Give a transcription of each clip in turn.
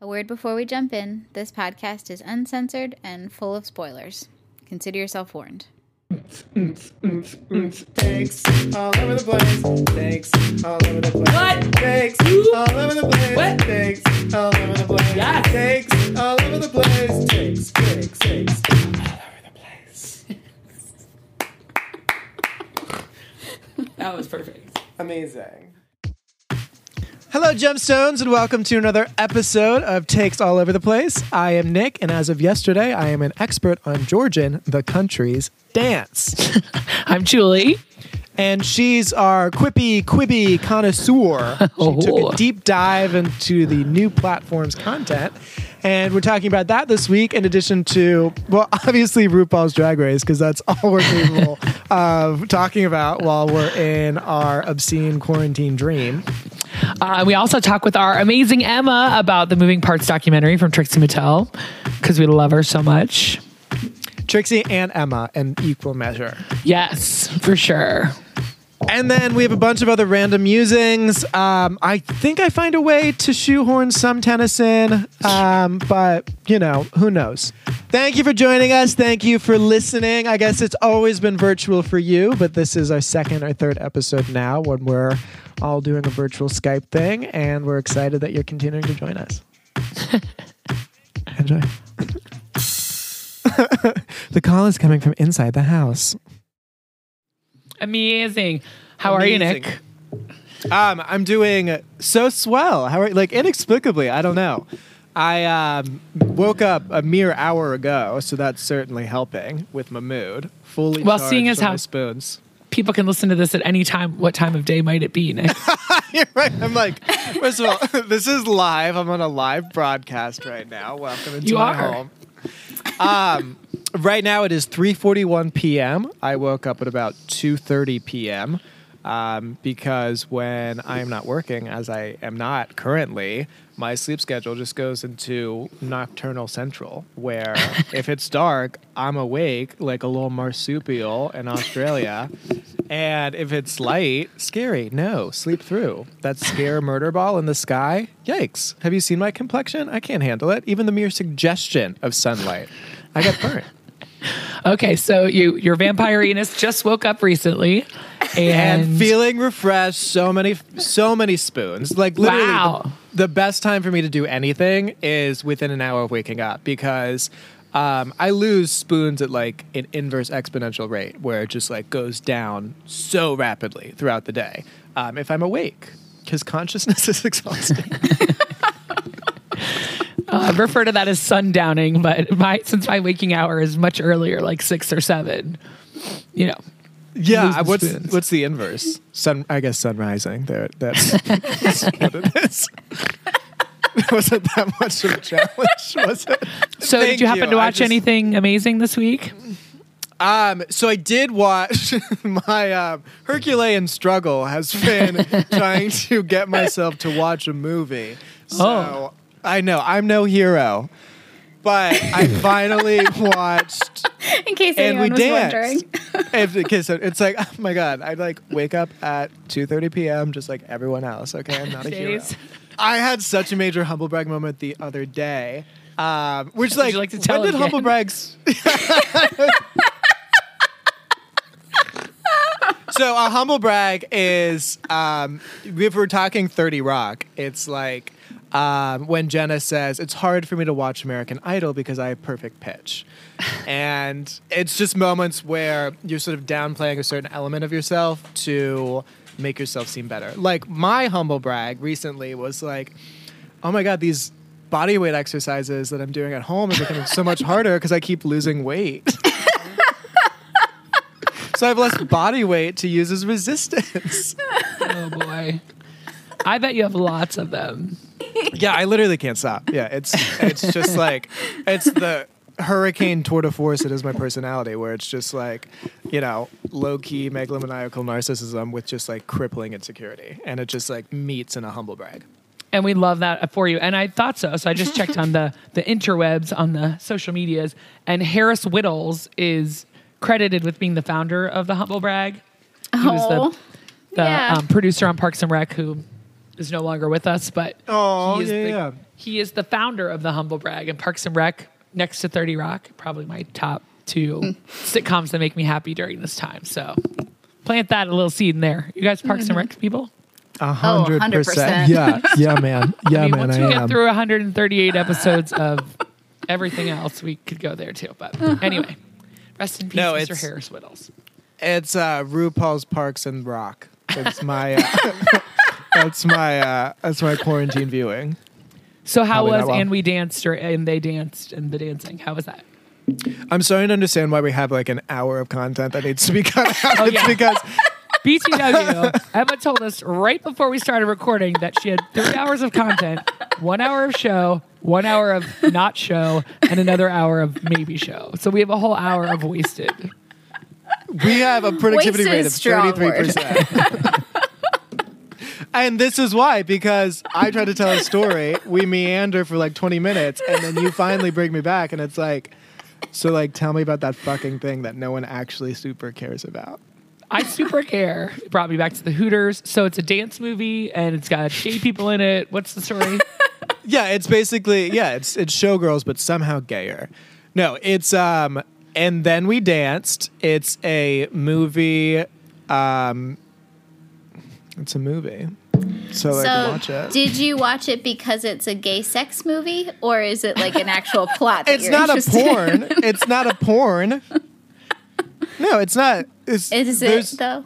A word before we jump in this podcast is uncensored and full of spoilers. Consider yourself warned. Takes all over the place. Takes all over the place. What? Takes all over the place. What? Takes all over the place. Yes. Takes all over the place. Takes, takes, takes all over the place. That was perfect. Amazing. Hello, Gemstones, and welcome to another episode of Takes All Over the Place. I am Nick, and as of yesterday, I am an expert on Georgian, the country's dance. I'm Julie. and she's our quippy quibby connoisseur. She Oh. took a oh. deep dive into the new platform's content. And we're talking about that this week, in addition to, well, obviously RuPaul's Drag Race, because that's all we're capable of talking about while we're in our obscene quarantine dream. Uh, we also talk with our amazing Emma about the Moving Parts documentary from Trixie Mattel because we love her so much. Trixie and Emma in equal measure. Yes, for sure. And then we have a bunch of other random musings. Um, I think I find a way to shoehorn some Tennyson, um, but you know, who knows? Thank you for joining us. Thank you for listening. I guess it's always been virtual for you, but this is our second or third episode now when we're all doing a virtual Skype thing, and we're excited that you're continuing to join us. Enjoy. the call is coming from inside the house. Amazing. How are you, Nick? Um, I'm doing so swell. How are you like inexplicably? I don't know. I um, woke up a mere hour ago, so that's certainly helping with my mood. Fully Well, seeing as how- spoons. People can listen to this at any time. What time of day might it be, Nick? You're right. I'm like, first of all, this is live. I'm on a live broadcast right now. Welcome into You my are. home. Um, right now it is 3:41 p.m. I woke up at about 2:30 p.m. Um, because when I am not working, as I am not currently, my sleep schedule just goes into nocturnal central, where if it's dark, I'm awake like a little marsupial in Australia. And if it's light, scary. No, sleep through. That scare murder ball in the sky. Yikes. Have you seen my complexion? I can't handle it. Even the mere suggestion of sunlight. I get burnt. Okay, so you your vampire Enos just woke up recently, and, and feeling refreshed. So many, so many spoons. Like literally, Wow. the, the best time for me to do anything is within an hour of waking up because um, I lose spoons at like an inverse exponential rate, where it just like goes down so rapidly throughout the day. Um, if I'm awake, because consciousness is exhausting. uh, I refer to that as sundowning. But my since my waking hour is much earlier, like six or seven, you know. yeah. What's spoons. what's the inverse? Sun. I guess sun rising. There. That's, that's what it is. wasn't that much of a challenge, was it? So, Thank did you happen to watch just- anything amazing this week? Um, so I did watch my um, Herculean struggle has been trying to get myself to watch a movie. So Oh. I know I'm no hero, but I finally watched In case and we anyone was danced. wondering. If, okay, so it's like, oh my god, I like wake up at 2:30 p.m. just like everyone else. Okay, I'm not a hero. Days. I had such a major humble brag moment the other day, um, which like, you like to tell when did again? humble brags? so a humble brag is um, if we're talking 30 Rock, it's like um, when Jenna says it's hard for me to watch American Idol because I have perfect pitch. and it's just moments where you're sort of downplaying a certain element of yourself to make yourself seem better. Like my humble brag recently was like, oh my God, these body weight exercises that I'm doing at home are becoming so much harder because I keep losing weight. so I have less body weight to use as resistance. Oh boy. I bet you have lots of them. yeah, I literally can't stop. Yeah, it's it's just like it's the hurricane tour de force it is my personality, where it's just like, you know, low key megalomaniacal narcissism with just like crippling insecurity, and it just like meets in a humble brag. And we love that for you. And I thought so. So I just checked on the the interwebs on the social medias, and Harris Wittels is credited with being the founder of the Humble Brag. He was Oh, the, the yeah. um, producer on Parks and Rec who is no longer with us, but Oh, he is yeah, the, yeah. he is the founder of the Humble Brag and Parks and Rec next to 30 Rock, probably my top two sitcoms that make me happy during this time. So plant that a little seed in there. You guys Parks and Rec people? A hundred 100%. Yeah, yeah, man. Yeah, I mean, man. once I we get am. through 138 episodes of everything else, we could go there too. But anyway, rest in peace, No, Mr. it's- Harris Wittels. It's uh, RuPaul's Parks and Rock. It's my. Uh, that's my. Uh, that's my quarantine viewing. So how Probably not was well. and we danced or and they danced and the dancing? How was that? I'm starting to understand why we have like an hour of content that needs to be cut out. Oh, it's yeah. because BTW, Emma told us right before we started recording that she had three hours of content, one hour of show, one hour of not show, and another hour of maybe show. So we have a whole hour of wasted. we have a productivity Wasted rate is of strong 33%. and this is why, because I try to tell a story, we meander for like 20 minutes, and then you finally bring me back, and it's like, so like, tell me about that fucking thing that no one actually super cares about. I super care. It brought me back to the Hooters. So it's a dance movie and it's got gay people in it. What's the story? Yeah, it's basically yeah, it's it's showgirls, but somehow gayer. No, it's um, and then we danced. It's a movie. Um, it's a movie. So So, watch it. did you watch it because it's a gay sex movie, or is it like an actual plot? It's not a interested in? porn. it's not a porn. No, it's not. It's, Is it though?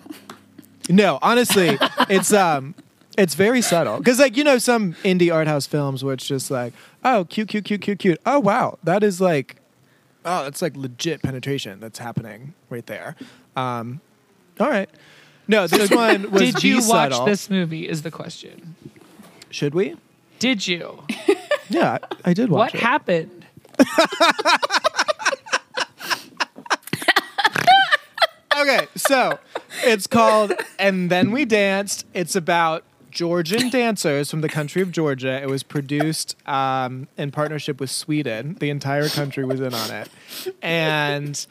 No, honestly, it's um, it's very subtle because like you know some indie art house films where it's just like oh cute cute cute cute cute oh wow that is like oh that's like legit penetration that's happening right there. Um, all right, no, this one was Did you watch subtle. this movie? Is the question. Should we? Did you? Yeah, I I did watch it. what it. happened? okay, so it's called And Then We Danced. It's about Georgian dancers from the country of Georgia. It was produced um, in partnership with Sweden. The entire country was in on it. And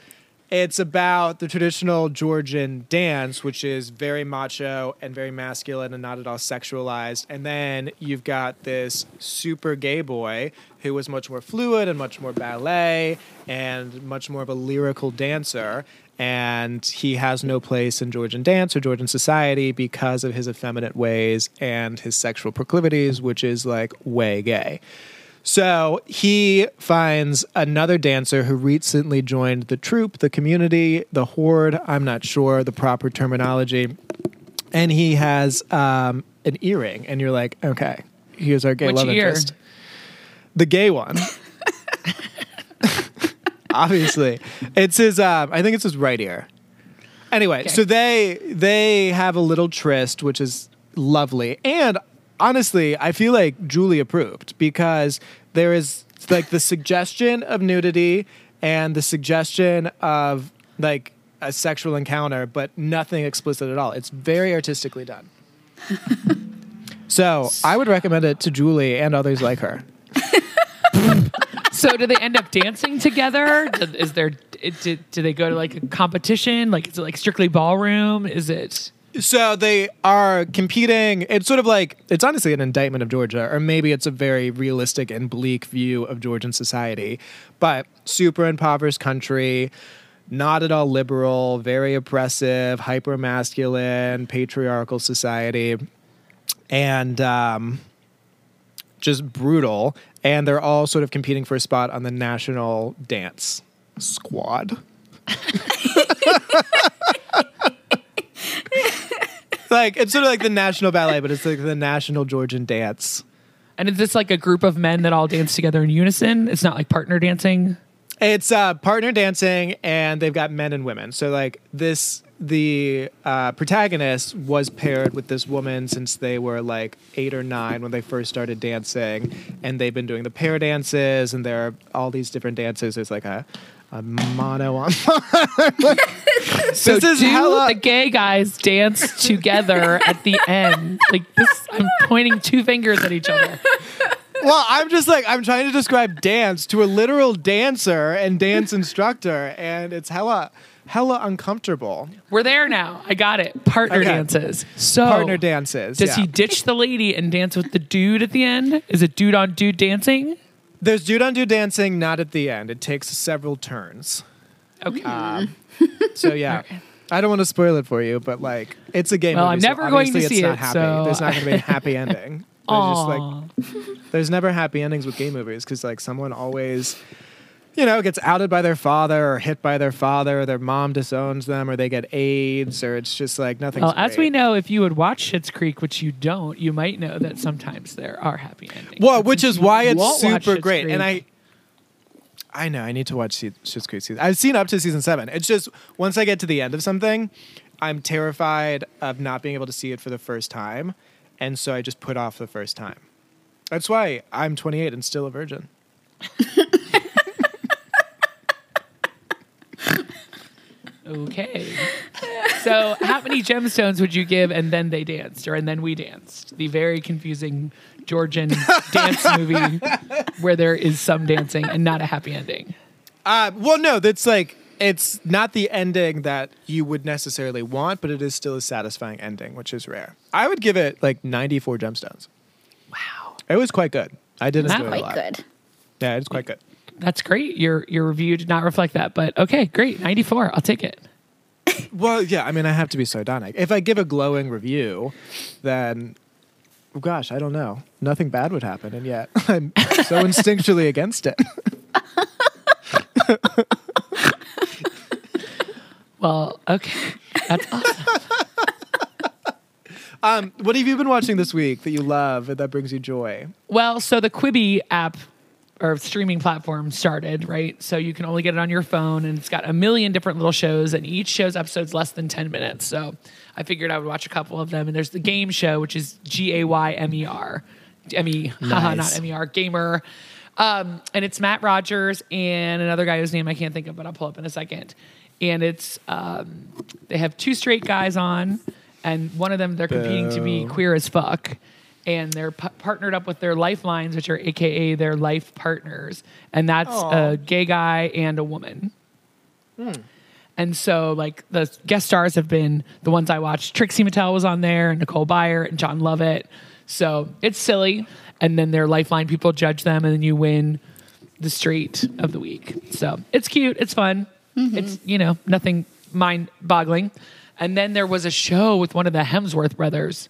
it's about the traditional Georgian dance, which is very macho and very masculine and not at all sexualized. And then you've got this super gay boy who was much more fluid and much more ballet and much more of a lyrical dancer. And he has no place in Georgian dance or Georgian society because of his effeminate ways and his sexual proclivities, which is like way gay. So he finds another dancer who recently joined the troupe, the community, the horde. I'm not sure the proper terminology. And he has um, an earring. And you're like, okay, here's our gay Which love ear? interest. The gay one. Obviously. It's his, um, I think it's his right ear. Anyway, Okay. so they they have a little tryst, which is lovely, and honestly, I feel like Julie approved because there is like the suggestion of nudity and the suggestion of like a sexual encounter, but nothing explicit at all. It's very artistically done. so I would recommend it to Julie and others like her. So do they end up dancing together? Is there? Do, do they go to like a competition? Like is it like strictly ballroom? Is it? So they are competing. It's sort of like it's honestly an indictment of Georgia, or maybe it's a very realistic and bleak view of Georgian society. But super impoverished country, not at all liberal, very oppressive, hyper masculine, patriarchal society, and um, just brutal. And they're all sort of competing for a spot on the national dance squad. like it's sort of like the national ballet, but it's like the national Georgian dance. And is this like a group of men that all dance together in unison? It's not like partner dancing. It's uh, partner dancing, and they've got men and women. So like this, the uh, protagonist was paired with this woman since they were like eight or nine when they first started dancing, and they've been doing the pair dances, and there are all these different dances. There's like a a mono on. So This is do hella- the gay guys dance together at the end? Like this, I'm pointing two fingers at each other. well, I'm just like I'm trying to describe dance to a literal dancer and dance instructor, and it's hella hella uncomfortable. We're there now. I got it. Partner Okay. dances. So Partner dances. Does yeah. he ditch the lady and dance with the dude at the end? Is it dude on dude dancing? There's dude on dude dancing, not at the end. It takes several turns. Okay. Um, so yeah. I don't want to spoil it for you, but like it's a game. Well, movie, I'm so never going to see it's not it, Happy. so- There's not going to be a happy ending. There's just like there's never happy endings with gay movies because like someone always you know gets outed by their father or hit by their father or their mom disowns them or they get aids or it's just like nothing well, as we know, if you would watch Schitt's Creek, which you don't, you might know that sometimes there are happy endings. well which is why it's super great Creek- and i i know i need to watch Se- Schitt's Creek season i've seen up to season seven it's just once i get to the end of something i'm terrified of not being able to see it for the first time and so i just put off the first time. That's why i'm 28 and still a virgin Okay. so, how many gemstones would you give and then they danced or and then we danced? The very confusing Georgian dance movie where there is some dancing and not a happy ending. Uh, well, no, that's like it's not the ending that you would necessarily want, but it is still a satisfying ending, which is rare. I would give it like 94 gemstones. Wow. It was quite good. I did Not enjoy it a Quite lot. good. Yeah, it's quite good. That's great. Your your review did not reflect that, but okay, great. 94. I'll take it. Well, yeah, I mean, I have to be sardonic. If I give a glowing review, then, gosh, I don't know. Nothing bad would happen, and yet I'm so instinctually against it. Well, okay. That's awesome. Um, what have you been watching this week that you love and that brings you joy? Well, so the Quibi app or streaming platform started, right? So you can only get it on your phone and it's got a million different little shows and each show's episode's less than 10 minutes. So I figured I would watch a couple of them. And there's the game show, which is G A Y M E R. M E, haha, not M E R, gamer. Um, and it's Matt Rogers and another guy whose name I can't think of, but I'll pull up in a second. And it's, um, they have two straight guys on, and one of them, they're competing to be queer as fuck and they're p- partnered up with their lifelines, which are AKA their life partners, and that's Aw. a gay guy and a woman. Hmm. And so, like the guest stars have been the ones I watched. Trixie Mattel was on there, and Nicole Byer and Jon Lovett. So it's silly, and then their lifeline people judge them, and then you win the straight of the week. So it's cute, it's fun, mm-hmm. it's you know nothing mind-boggling. And then there was a show with one of the Hemsworth brothers.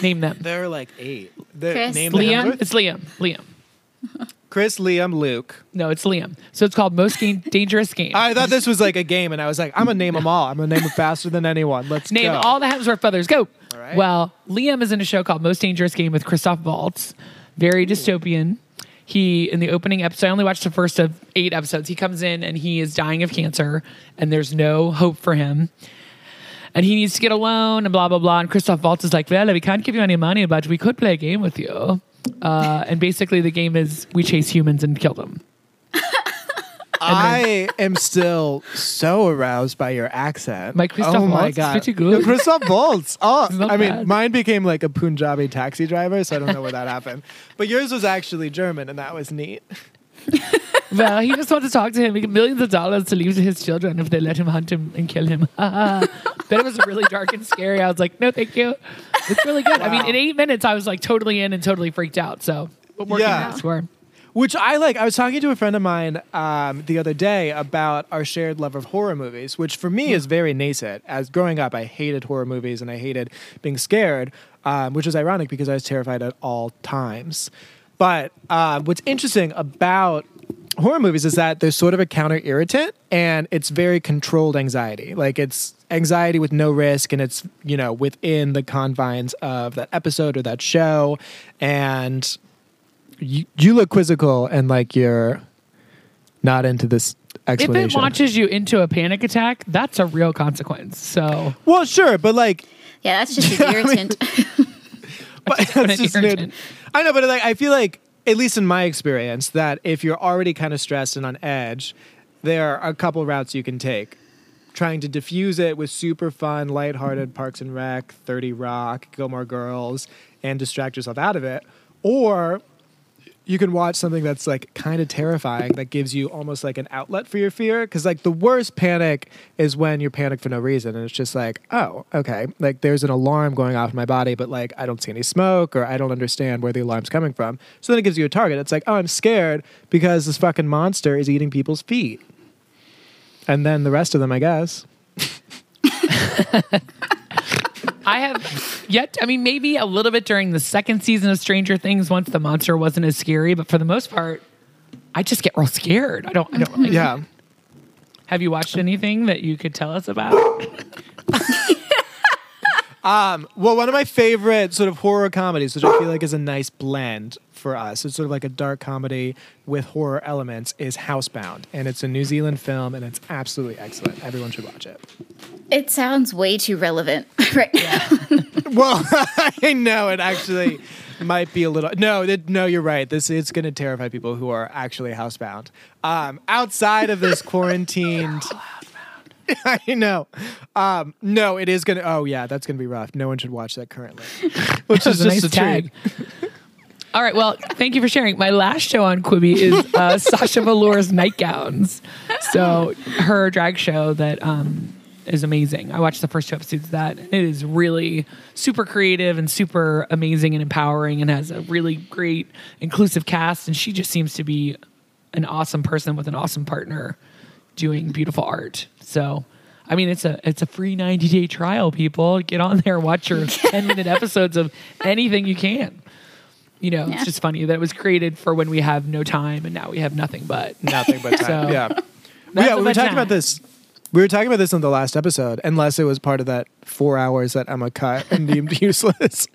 Name them. There are like eight. The, Chris. name the Liam. Hemsworth? It's Liam. Liam. Chris, Liam, Luke. No, it's Liam. So it's called Most Game Dangerous Game. I thought this was like a game, and I was like, I'm gonna name them all. I'm gonna name them faster than anyone. Let's Name go. all the Hemsworth brothers. Go. All right. Well, Liam is in a show called Most Dangerous Game with Christoph Waltz. Very dystopian. He in the opening episode, I only watched the first of eight episodes. He comes in and he is dying of cancer, and there's no hope for him. And he needs to get a loan and blah blah blah. And Christoph Waltz is like, "Well, we can't give you any money, but we could play a game with you." Uh, and basically, the game is we chase humans and kill them. I am still so aroused by your accent. My Christoph oh my Waltz, god, pretty good. Christoph Waltz. Oh, I mean, bad. mine became like a Punjabi taxi driver, so I don't know where that happened. But yours was actually German, and that was neat. Well, he just wants to talk to him. He get millions of dollars to leave to his children if they let him hunt him and kill him. then it was really dark and scary. I was like, no, thank you. It's really good. I mean, in eight minutes, I was like totally in and totally freaked out. So, what working Yeah. minutes were. Which I like. I was talking to a friend of mine um, the other day about our shared love of horror movies, which for me is very nascent. As growing up, I hated horror movies and I hated being scared, um, which is ironic because I was terrified at all times. But uh, what's interesting about horror movies is that there's sort of a counter irritant and it's very controlled anxiety. Like it's anxiety with no risk and it's, you know, within the confines of that episode or that show. And you, you look quizzical and like you're not into this If explanation. it launches you into a panic attack, that's a real consequence. So, well, sure, but like, Yeah, that's just an irritant. but that's just an- I know, but like, I feel like, at least in my experience, that if you're already kind of stressed and on edge, there are a couple routes you can take. Trying to diffuse it with super fun, lighthearted Parks and Rec, 30 Rock, Gilmore Girls, and distract yourself out of it. Or you can watch something that's like kind of terrifying that gives you almost like an outlet for your fear because like the worst panic is when you're panicked for no reason and it's just like oh okay like there's an alarm going off in my body but like i don't see any smoke or i don't understand where the alarm's coming from. So then it gives you a target. It's like oh i'm scared because this fucking monster is eating people's feet. And then the rest of them i guess I have yet. I mean, maybe a little bit during the second season of Stranger Things, once the monster wasn't as scary. But for the most part, I just get real scared. I don't. I don't. Really, yeah Have you watched anything that you could tell us about? Well, one of my favorite sort of horror comedies, which I feel like is a nice blend for us, it's sort of like a dark comedy with horror elements, is Housebound. And it's a New Zealand film and it's absolutely excellent. Everyone should watch it. It sounds way too relevant right now. Well, I know it actually might be a little. No, it, no, you're right. This it's going to terrify people who are actually housebound. Um, outside of this quarantined. I know. Um, no, it is gonna. Oh yeah, that's gonna be rough. No one should watch that currently. Which is a just nice a tag. All right. Well, thank you for sharing. My last show on Quibi is uh, Sasha Velour's Nightgowns. So her drag show that um, is amazing. I watched the first two episodes of that. It is really super creative and super amazing and empowering, and has a really great inclusive cast. And she just seems to be an awesome person with an awesome partner doing beautiful art. So. I mean, it's a it's a free ninety day trial. People get on there, watch your ten minute episodes of anything you can you know, Yeah. it's just funny that it was created for when we have no time and now we have nothing but. Nothing but time. So, yeah. That's yeah, we were talking time. about this. We were talking about this in the last episode, unless it was part of that four hours that Emma cut and deemed useless.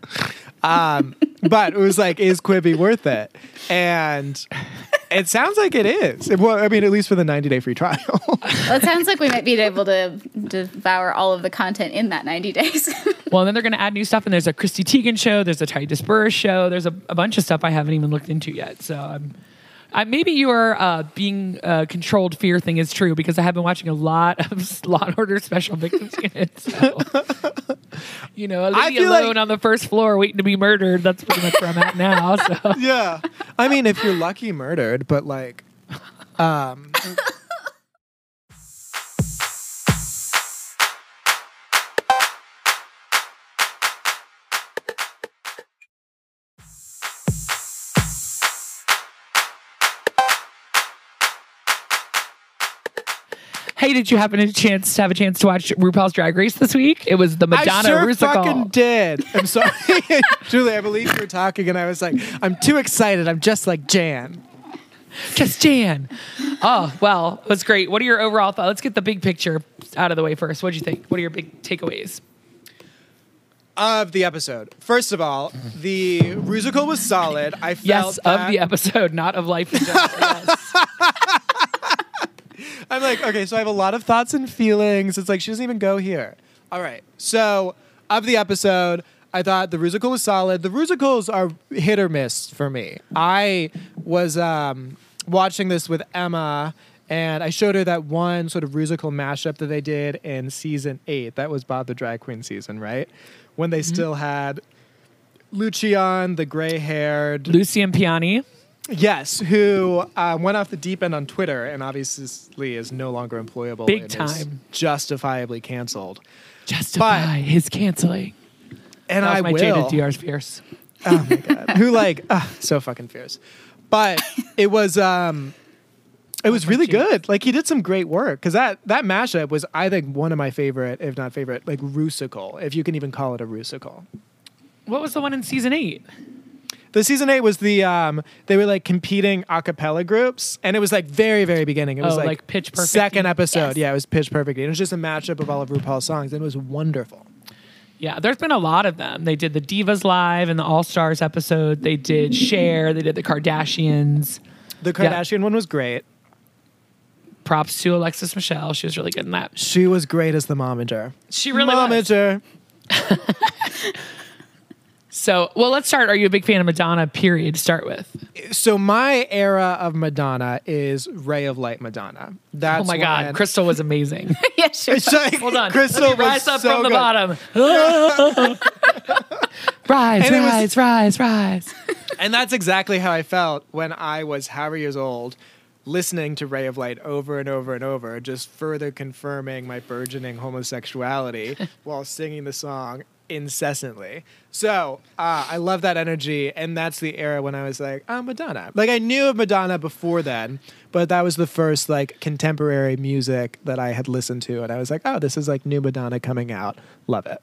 Um, but it was like, is Quibi worth it? And it sounds like it is. Well, I mean, at least for the 90 day free trial. well, it sounds like we might be able to devour all of the content in that 90 days. Well, then they're going to add new stuff, and there's a Chrissy Teigen show, there's a Tituss Burgess show, there's a, a bunch of stuff I haven't even looked into yet. So I'm. I, maybe your uh, being uh, controlled fear thing is true because I have been watching a lot of Law and Order Special Victims Unit. So, you know, a I feel alone like- on the first floor waiting to be murdered. That's pretty much where I'm at now. So yeah. I mean, if you're lucky, murdered, but like, um, Hey, did you happen to chance to have a chance to watch RuPaul's Drag Race this week? It was the Madonna I sure Rusical. fucking did. I'm sorry, Julie. I believe you were talking, and I was like, I'm too excited. I'm just like Jan. Just Jan. Oh well, it was great. What are your overall thoughts? Let's get the big picture out of the way first. What do you think? What are your big takeaways? of the episode. First of all, the Rusical was solid. I felt Yes, that, of the episode, not of life in general. Yes. I'm like, okay, so I have a lot of thoughts and feelings. It's like she doesn't even go here. All right. So of the episode, I thought the Rusical was solid. The Rusicals are hit or miss for me. I was um, watching this with Emma. And I showed her that one sort of Rusical mashup that they did in season eight. That was Bob the Drag Queen season, right? When they still had Lucian, the gray haired Lucian Piane. Yes, who uh, went off the deep end on Twitter and obviously is no longer employable. Big time. justifiably canceled. Justify his canceling. And I my will. Jada DR's fierce. Oh my god, who like ah, so fucking fierce. But it was um, it was really good. Like he did some great work because that that mashup was I think one of my favorite, if not favorite, like Rusical, if you can even call it a Rusical. What was the one in season eight? The season eight was the um they were like competing a cappella groups and it was like very very beginning. It was Oh, like, like Pitch Perfect? second episode. Yes. Yeah, it was pitch perfect. And it was just a matchup of all of RuPaul's songs and it was wonderful. Yeah, there's been a lot of them. They did the Divas Live and the All Stars episode. They did Cher. They did the Kardashians. The Kardashian one was great. Props to Alexis Michelle. She was really good in that. She was great as the momager. She really was. momager. So, well, let's start. Are you a big fan of Madonna? Period. To start with. So my era of Madonna is Ray of Light Madonna. That's oh my God, when- Crystal was amazing. yeah, sure. It's like, Hold on. Crystal Let me rise was up so from the bottom. rise, And it was- rise, rise, rise. and that's exactly how I felt when I was however years old, listening to Ray of Light over and over and over, just further confirming my burgeoning homosexuality while singing the song incessantly. So uh, I love that energy, and that's the era when I was like, "Oh, Madonna." Like I knew of Madonna before then, but that was the first like contemporary music that I had listened to, and I was like, "Oh, this is like new Madonna coming out. Love it."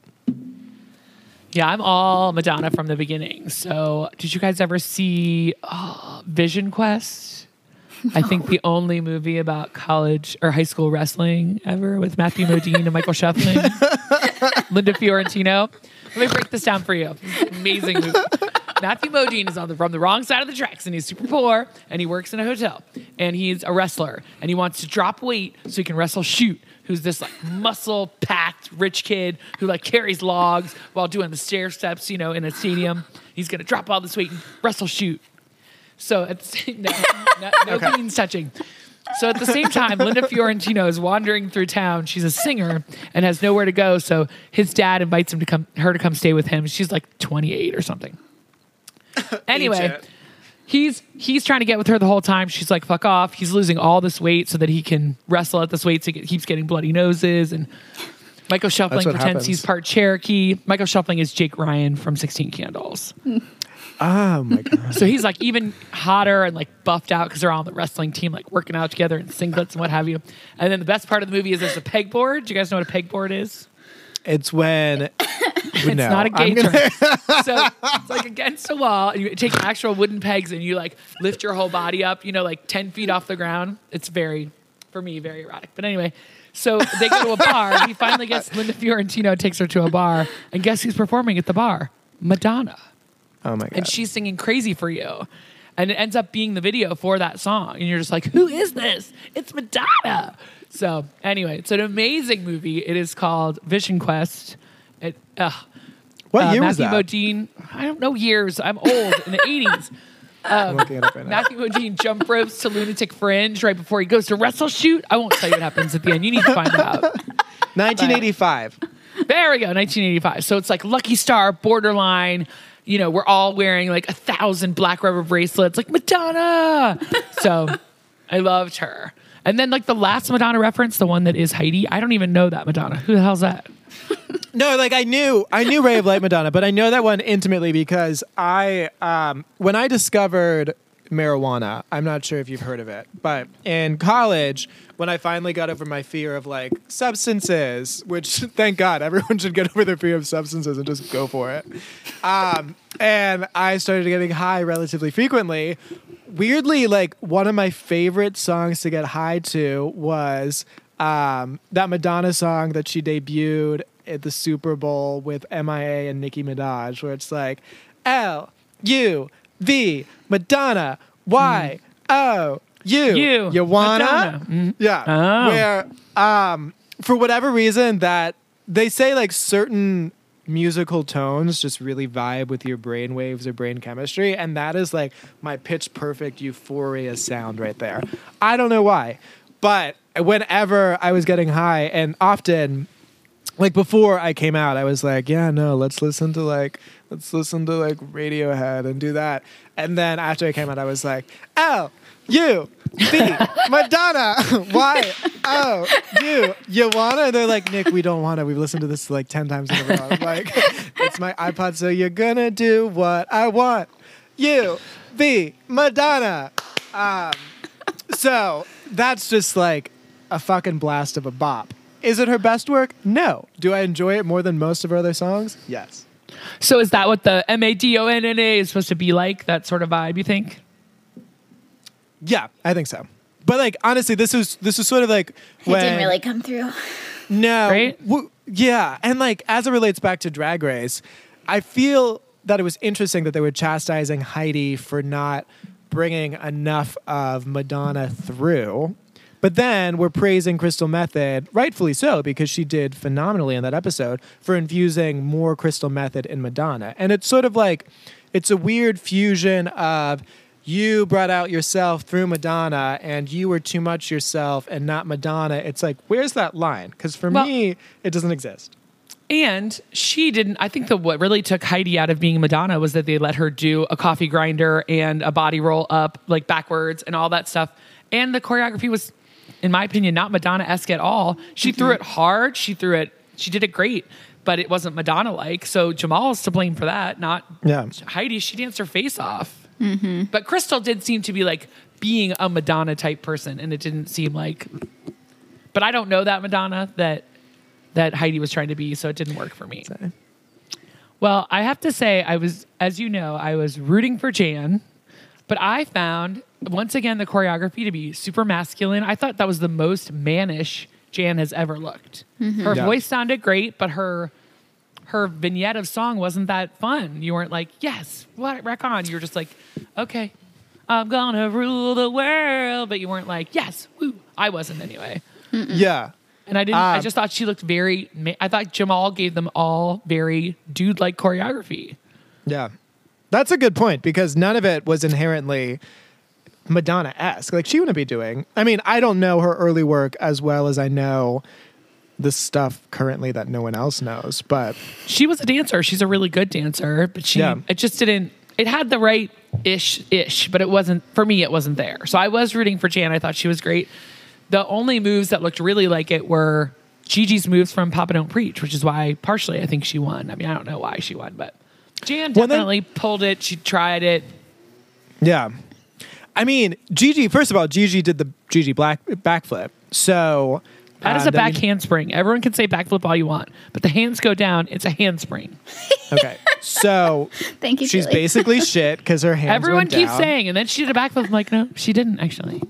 Yeah, I'm all Madonna from the beginning. So, did you guys ever see uh, Vision Quest? I think the only movie about college or high school wrestling ever with Matthew Modine and Michael Schoeffling, Linda Fiorentino. Let me break this down for you. This is an amazing movie. Matthew Modine is on the, from the wrong side of the tracks and he's super poor and he works in a hotel and he's a wrestler and he wants to drop weight so he can wrestle Shute who's this like muscle packed rich kid who like carries logs while doing the stair steps you know in a stadium he's gonna drop all this weight and wrestle Shute so at the same no, no, no Okay. touching so at the same time, Linda Fiorentino is wandering through town. She's a singer and has nowhere to go. So his dad invites him to come, her to come stay with him. She's like 28 or something. Anyway, he's he's trying to get with her the whole time. She's like, "Fuck off." He's losing all this weight so that he can wrestle at this weight. So he keeps getting bloody noses and. Michael Schoeffling pretends happens. he's part Cherokee. Michael Schoeffling is Jake Ryan from 16 Candles. Oh my god. So he's like even hotter and like buffed out because they're all on the wrestling team, like working out together in singlets and what have you. And then the best part of the movie is there's a pegboard. Do you guys know what a pegboard is? It's when It's no, not a gay gonna- term. so it's like against a wall, and you take actual wooden pegs and you like lift your whole body up, you know, like 10 feet off the ground. It's very, for me, very erotic. But anyway, so they go to a bar. He finally gets Linda Fiorentino, takes her to a bar, and guess who's performing at the bar? Madonna. Oh my god. and she's singing crazy for you. And it ends up being the video for that song. And you're just like who is this? It's madonna. So anyway it's an amazing movie. It is called vision quest. It, uh, what uh, year was matthew that? modine i don't know years. I'm old in the 80s I'm looking it up right matthew modine jump ropes to lunatic fringe right before he goes to wrestle Shute. I won't tell you what happens at the end. You need to find out. 1985. There we go, 1985. So it's like Lucky Star, borderline. You know, we're all wearing like a thousand black rubber bracelets, like Madonna. so I loved her. And then like the last Madonna reference, the one that is Heidi. I don't even know that Madonna. Who the hell's that? No, like I knew, I knew Ray of Light Madonna, but I know that one intimately because I, um, when I discovered marijuana, I'm not sure if you've heard of it, but in college, when I finally got over my fear of like substances, which thank God everyone should get over their fear of substances and just go for it. Um, and I started getting high relatively frequently. Weirdly, like one of my favorite songs to get high to was um, that Madonna song that she debuted at the Super Bowl with MIA and Nicki Minaj, where it's like L U V Madonna Y O U. You, you wanna? Madonna. Mhm. Yeah. Oh. Where um for whatever reason that they say like certain musical tones just really vibe with your brain waves or brain chemistry and that is like my pitch perfect euphoria sound right there. I don't know why. But whenever I was getting high and often like before I came out, I was like, yeah, no, let's listen to like let's listen to like Radiohead and do that. And then after I came out, I was like, oh, you, V Madonna why? Oh, Y O U you wanna? And they're like, Nick, we don't wanna. We've listened to this like ten times in a row. I'm like, it's my iPod, so you're gonna do what I want. You V Madonna. Um, so that's just like a fucking blast of a bop. Is it her best work? No. Do I enjoy it more than most of her other songs? Yes. So is that what the M A D O N N A is supposed to be like? That sort of vibe, you think? Yeah, I think so. But like honestly, this is this is sort of like It didn't really come through. no, Right? w- yeah, and like as it relates back to Drag Race, I feel that it was interesting that they were chastising Heidi for not bringing enough of Madonna through. But then we're praising Crystal Methyd, rightfully so, because she did phenomenally in that episode for infusing more Crystal Methyd in Madonna. And it's sort of like, it's a weird fusion of you brought out yourself through Madonna and you were too much yourself and not Madonna. It's like, where's that line? Because for Well- me, it doesn't exist. And she didn't. I think that what really took Heidi out of being Madonna was that they let her do a coffee grinder and a body roll up, like backwards, and all that stuff. And the choreography was, in my opinion, not Madonna esque at all. She threw mm-hmm. it hard. She threw it. She did it great, but it wasn't Madonna like. So Jamal is to blame for that, not Yeah. Heidi. She danced her face off. Mm-hmm. But Crystal did seem to be like being a Madonna type person, and it didn't seem like. But I don't know that Madonna that that Heidi was trying to be, so it didn't work for me. Well, I have to say, I was, as you know, I was rooting for Jan, but I found once again the choreography to be super masculine. I thought that was the most mannish Jan has ever looked. Her Yeah. voice sounded great, but her her vignette of song wasn't that fun. You weren't like, yes, what rock on. You were just like, okay, I'm gonna rule the world, but you weren't like, yes, woo. I wasn't anyway. Yeah. And I didn't. I Um, just thought she looked very. I thought Jamal gave them all very dude-like choreography. Yeah. That's a good point because none of it was inherently Madonna esque. Like she wouldn't be doing. I mean, I don't know her early work as well as I know the stuff currently that no one else knows. But She was a dancer. She's a really good dancer, but she. Yeah. It just didn't. It had the right ish ish, but it wasn't for me. It wasn't there. So I was rooting for Jan. I thought she was great. The only moves that looked really like it were Gigi's moves from Papa Don't Preach, which is why partially I think she won. I mean, I don't know why she won, but Jan Well, then- definitely pulled it. She tried it. yeah. I mean, Gigi, first of all, Gigi did the Gigi black backflip. So That is uh, a back you- handspring. Everyone can say backflip all you want, but the hands go down. It's a handspring. Okay. So Thank you, she's Julie. basically shit because her hands Everyone went keeps down. saying, and then she did a backflip. I'm like, no, she didn't actually.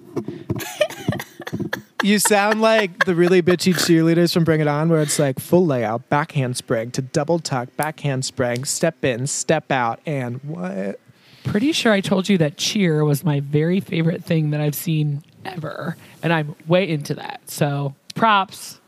You sound like the really bitchy cheerleaders from Bring It On, where it's like full layout, backhand spring to double tuck, backhand spring, step in, step out, and what? Pretty sure I told you that cheer was my very favorite thing that I've seen ever, and I'm way into that. So props.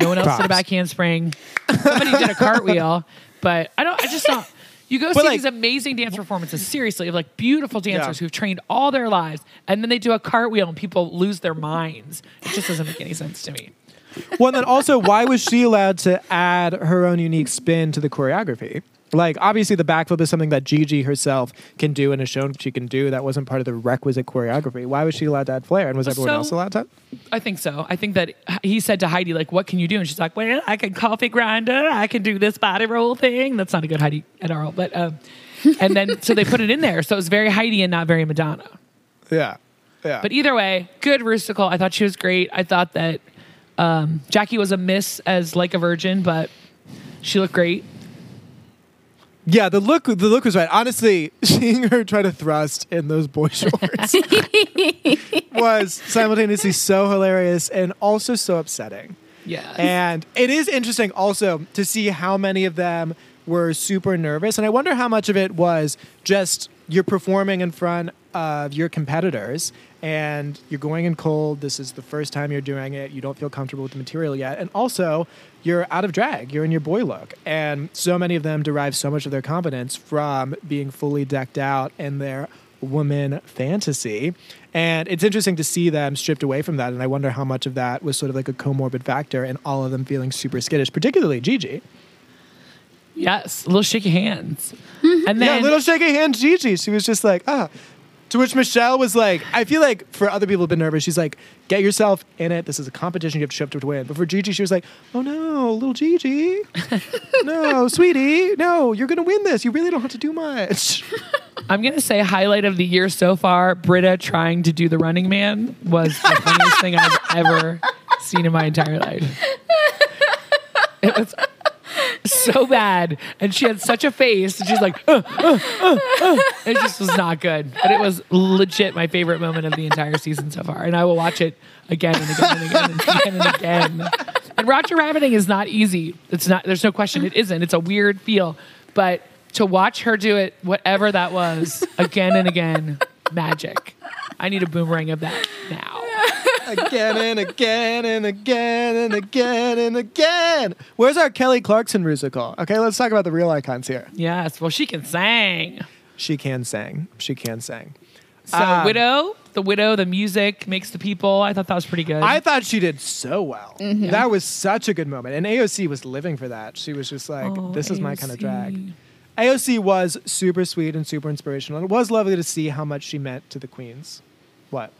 No one else did a back handspring. Somebody did a cartwheel, but I don't. I just don't. You go see like- these amazing dance performances, seriously, of like beautiful dancers Yeah. who've trained all their lives, and then they do a cartwheel and people lose their minds. It just doesn't make any sense to me. Well, and then also, why was she allowed to add her own unique spin to the choreography? Like, obviously, the backflip is something that Gigi herself can do and has shown she can do. That wasn't part of the requisite choreography. Why was she allowed to add flair? And was everyone So- else allowed to? I think so. I think that he said to Heidi, like, what can you do? And she's like, well, I can coffee grinder. I can do this body roll thing. That's not a good Heidi at all. But, um, and then, so they put it in there. So it was very Heidi and not very Madonna. Yeah. Yeah. But either way, good Rusical. I thought she was great. I thought that um, Jackie was a miss as like a virgin, but she looked great. Yeah, the look the look was right. Honestly, seeing her try to thrust in those boy shorts was simultaneously so hilarious and also so upsetting. Yeah. And it is interesting also to see how many of them were super nervous. And I wonder how much of it was just you're performing in front of your competitors and you're going in cold. This is the first time you're doing it. You don't feel comfortable with the material yet. And also, you're out of drag. You're in your boy look. And so many of them derive so much of their confidence from being fully decked out in their woman fantasy. And it's interesting to see them stripped away from that. And I wonder how much of that was sort of like a comorbid factor in all of them feeling super skittish, particularly Gigi. Yes. A little shaky hands. And then, yeah, little shaky hand Gigi. She was just like, ah. To which Michelle was like, I feel like for other people who've been nervous, she's like, get yourself in it. This is a competition. You have to show up to win. But for Gigi, she was like, oh no, little Gigi. no, sweetie. No, you're going to win this. You really don't have to do much. I'm going to say highlight of the year so far, Britta trying to do the running man was the funniest thing I've ever seen in my entire life. It was so bad. And she had such a face. And she's like, uh, uh, uh, uh. it just was not good. But it was legit my favorite moment of the entire season so far. And I will watch it again and again and again and again and again. And Roger Rabbiting is not easy. It's not, there's no question. It isn't. It's a weird feel. But to watch her do it, whatever that was, again and again, magic. I need a boomerang of that now. Again and again and again and again and again. Where's our Kelly Clarkson musical? Okay, let's talk about the real icons here. Yes. Well, she can sing. She can sing. She can sing. So Um, widow, the widow, the music makes the people. I thought that was pretty good. I thought she did so well. Mm-hmm. That was such a good moment. And AOC was living for that. She was just like, Oh, this is my kind of drag. AOC was super sweet and super inspirational. And it was lovely to see how much she meant to the queens. What?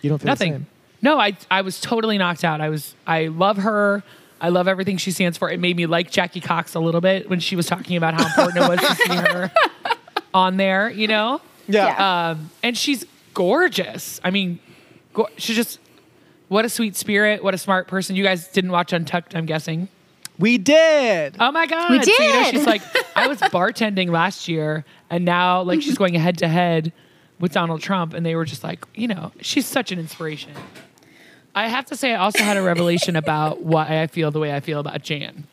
You don't feel the Nothing. same? No, I I was totally knocked out. I was I love her. I love everything she stands for. It made me like Jackie Cox a little bit when she was talking about how important it was to see her on there, you know? Yeah. Yeah. Um, and she's gorgeous. I mean, go- she's just what a sweet spirit, what a smart person. You guys didn't watch Untucked, I'm guessing. We did. Oh my god! We So, you know, she's like, I was bartending last year, and now like she's going head to head with Donald Trump, and they were just like, you know, she's such an inspiration. I have to say, I also had a revelation about why I feel the way I feel about Jan.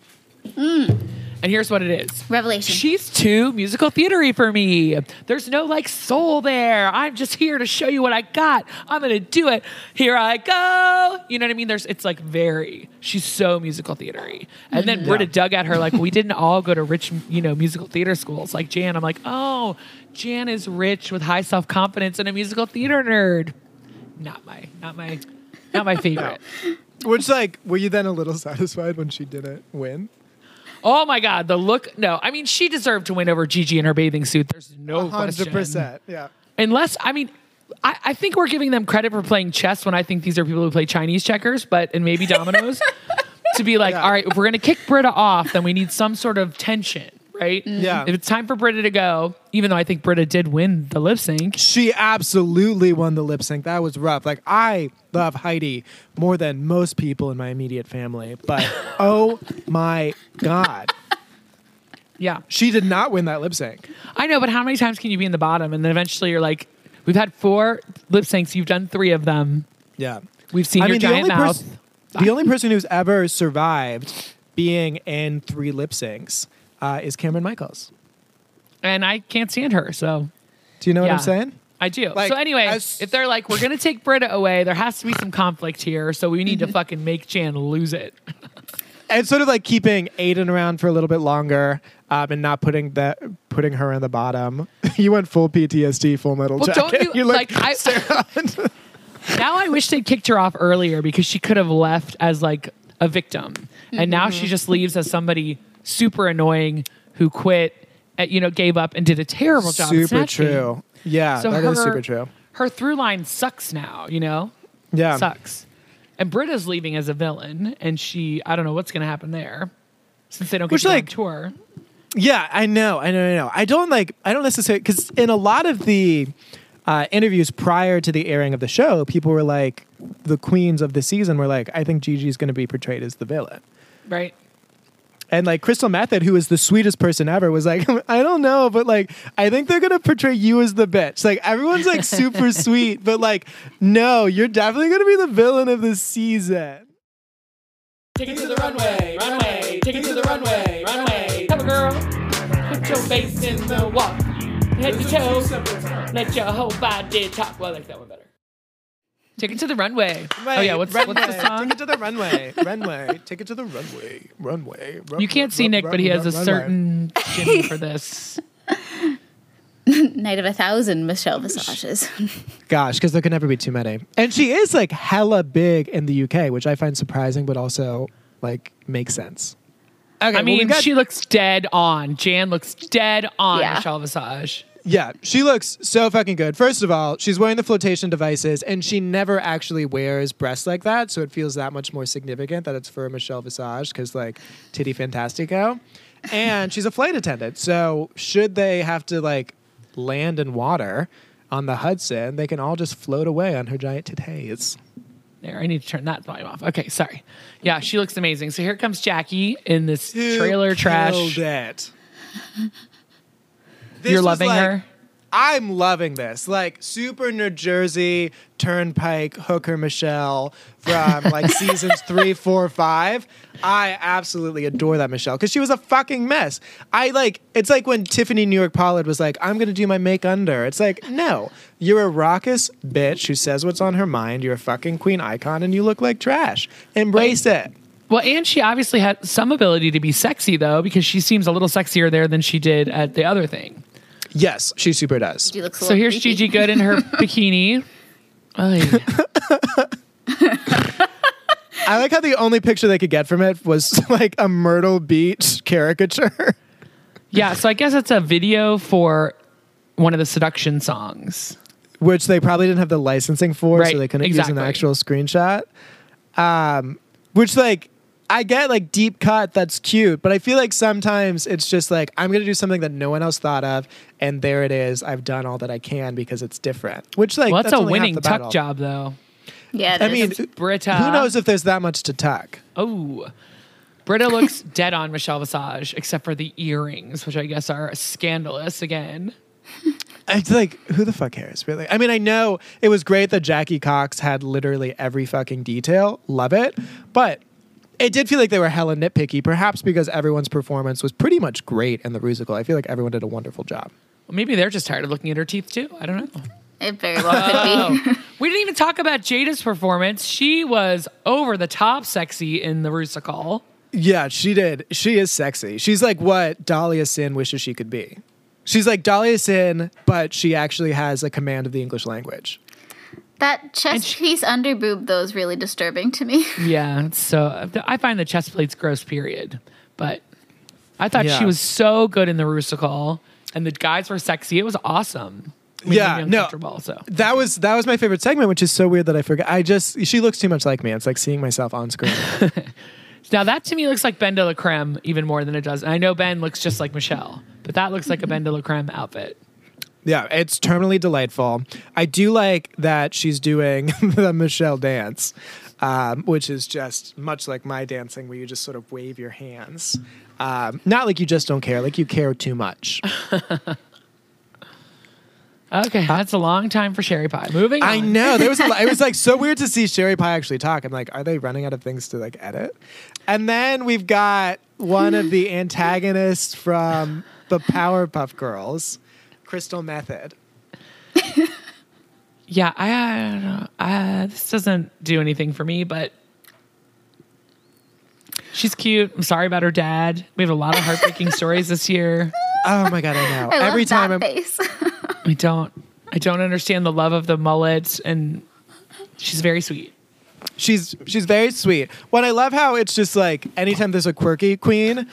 Mm. And here's what it is. Revelation. She's too musical theatery for me. There's no like soul there. I'm just here to show you what I got. I'm gonna do it. Here I go. You know what I mean? There's it's like very. She's so musical theatery. And then mm-hmm. Brita dug at her like we didn't all go to rich, you know, musical theater schools like Jan. I'm like, oh, Jan is rich with high self confidence and a musical theater nerd. Not my, not my, not my favorite. Which, like, were you then a little satisfied when she didn't win? Oh my god, the look. No, I mean she deserved to win over Gigi in her bathing suit. There's no question. 100%. Yeah. Unless, I mean, I, I think we're giving them credit for playing chess when I think these are people who play Chinese checkers, but and maybe dominoes. to be like, Yeah. all right, if we're gonna kick Brita off, then we need some sort of tension, right? Mm-hmm. Yeah. If it's time for Brita to go, even though I think Brita did win the lip sync, She absolutely won the lip sync. That was rough. Like I love Heidi more than most people in my immediate family, but oh my god, yeah, she did not win that lip sync. I know. But how many times can you be in the bottom, and then eventually you're like, we've had four lip syncs, you've done three of them, Yeah, we've seen I your mean giant only mouth. person, the only person who's ever survived being in three lip syncs uh, is Kameron Michaels. and I can't stand her. So Do you know what I'm saying? I do. Like, so anyway, as- if they're like, we're gonna take Brita away, there has to be some conflict here. So we need to fucking make Jan lose it. And sort of like keeping Aiden around for a little bit longer um, and not putting that putting her in the bottom. you went full PTSD, full metal Well, jacket. don't you- You're like, I- now I wish they kicked her off earlier because she could have left as like a victim, and now Mm-hmm. she just leaves as somebody super annoying who quit, uh, you know, gave up and did a terrible job. super true. Yeah, So that her, is super true. Her through line sucks now. You know, Yeah. sucks. And Brita's leaving as a villain, and she I don't know what's gonna happen there since they don't get Which, to go like, tour. Yeah, I know, I know, I know. I don't like. I don't necessarily because in a lot of the uh, interviews prior to the airing of the show, people were like, the queens of the season were like, I think Gigi's going to be portrayed as the villain. Right. And like Crystal Methyd, who is the sweetest person ever, was like, I don't know, but like, I think they're gonna portray you as the bitch. Like everyone's like super sweet, but like, no, you're definitely gonna be the villain of the season. Take it to the runway, runway, take it to the runway, runway. Come on, girl. Put your face in the wall. Head to toe. Let your whole body talk. Well, I like that one better. Take it to the runway. oh yeah, what's, runway. what's the song? Take it to the runway, runway. Take it to the runway, runway. run- You can't see run- Nick, run- but he has a run- runway. certain chin for this. Night of a thousand Michelle Visages. Gosh, because there can never be too many. And she is like hella big in the UK, which I find surprising, but also like makes sense. Okay, I well, mean, got- she looks dead on. Jan looks dead on Yeah. Michelle Visage. Yeah, she looks so fucking good. First of all, she's wearing the flotation devices, and she never actually wears breasts like that, so it feels that much more significant that it's for Michelle Visage because like titty fantastico. And she's a flight attendant, so should they have to like land in water on the Hudson, they can all just float away on her giant titties. There, I need to turn that volume off. Okay, sorry. Yeah, she looks amazing. So here comes Jackie in this trailer trash. Killed it. This You're loving like- her. I'm loving this. Like super New Jersey Turnpike hooker Michelle from like seasons three, four, five. I absolutely adore that Michelle because she was a fucking mess. I like it's like when Tiffany New York Pollard was like, I'm gonna do my make under. It's like, no, you're a raucous bitch who says what's on her mind. You're a fucking queen icon and you look like trash. Embrace it. Well, and she obviously had some ability to be sexy though, because she seems a little sexier there than she did at the other thing. Yes, she super does. She looks So here's creepy. Gigi Goode in her bikini. I like how the only picture they could get from it was like a Myrtle Beach caricature. Yeah, so I guess it's a video for one of the seduction songs. which they probably didn't have the licensing for, Right, so they couldn't use exactly. an actual screenshot. Um, which like I get like deep cut, that's cute, but I feel like sometimes it's just like I'm gonna do something that no one else thought of, and there it is. I've done all that I can because it's different. Which like Well, that's, that's a winning tuck battle. job, though. Yeah, I mean, Brita. who uh, knows if there's that much to tuck? Oh. Brita looks dead on Michelle Visage, except for the earrings, which I guess are scandalous again. It's like who the fuck cares, really? I mean, I know it was great that Jackie Cox had literally every fucking detail. Love it, but it did feel like they were hella nitpicky. Perhaps because everyone's performance was pretty much great in the musical. I feel like everyone did a wonderful job. Well, maybe they're just tired of looking at her teeth, too. I don't know. it very well could be. Oh. we didn't even talk about Jaida's performance. She was over the top sexy in the Rusical. Yeah, she did. She is sexy. She's like what Dahlia Sin wishes she could be. She's like Dahlia Sin, but she actually has a command of the English language. That chest piece under boob though is really disturbing to me. Yeah, so I find the chest plates gross, period. But I thought Yeah. she was so good in the Rusical, and the guys were sexy. It was awesome. Made Yeah, no. So That was that was my favorite segment, which is so weird that I forgot. I just she looks too much like me. It's like seeing myself on screen. now that to me looks like BenDeLaCreme even more than it does. And I know Ben looks just like Michelle, but that looks like a BenDeLaCreme outfit. Yeah, it's terminally delightful. I do like that she's doing the Michelle dance, um, which is just much like my dancing, where you just sort of wave your hands. Um, not like you just don't care, like you care too much. Okay, that's a long time for Sherry Pie. Moving on. I know there was a. It was like so weird to see Sherry Pie actually talk. I'm like, are they running out of things to like edit? And then we've got one of the antagonists from the Powerpuff Girls, Crystal Methyd. Yeah, I, I don't know. Uh, this doesn't do anything for me, but she's cute. I'm sorry about her dad. We have a lot of heartbreaking stories this year. Oh my god, I know. I Every love time that I'm, face. I don't. I don't understand the love of the mullet, and she's very sweet. She's she's very sweet. What I love how it's just like anytime there's a quirky queen,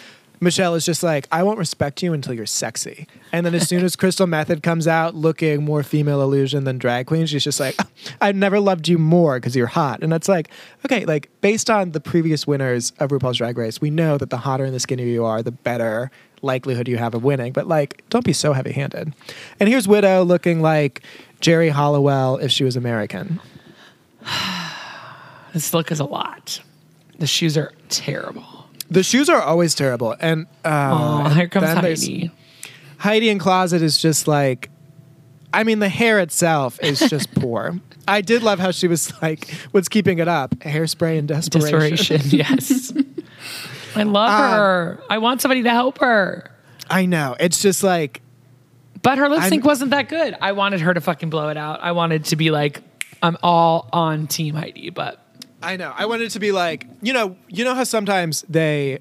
Michelle is just like, I won't respect you until you're sexy. And then as soon as Crystal Methyd comes out looking more female illusion than drag queen, she's just like, I've never loved you more because you're hot. And it's like, okay, like based on the previous winners of RuPaul's Drag Race, we know that the hotter and the skinnier you are, the better likelihood you have of winning. But like, don't be so heavy handed. And here's Widow looking like Geri Halliwell if she was American. This look is a lot. The shoes are terrible. The shoes are always terrible, and uh, Oh, here comes Heidi. Heidi N Closet is just like, I mean, the hair itself is just poor. I did love how she was like, "What's keeping it up? Hairspray and desperation." Desperation, yes. I love Um, her. I want somebody to help her. I know. It's just like, But her lip I'm- sync wasn't that good. I wanted her to fucking blow it out. I wanted to be like, I'm all on Team Heidi, but I know. I wanted to be like, you know, you know how sometimes they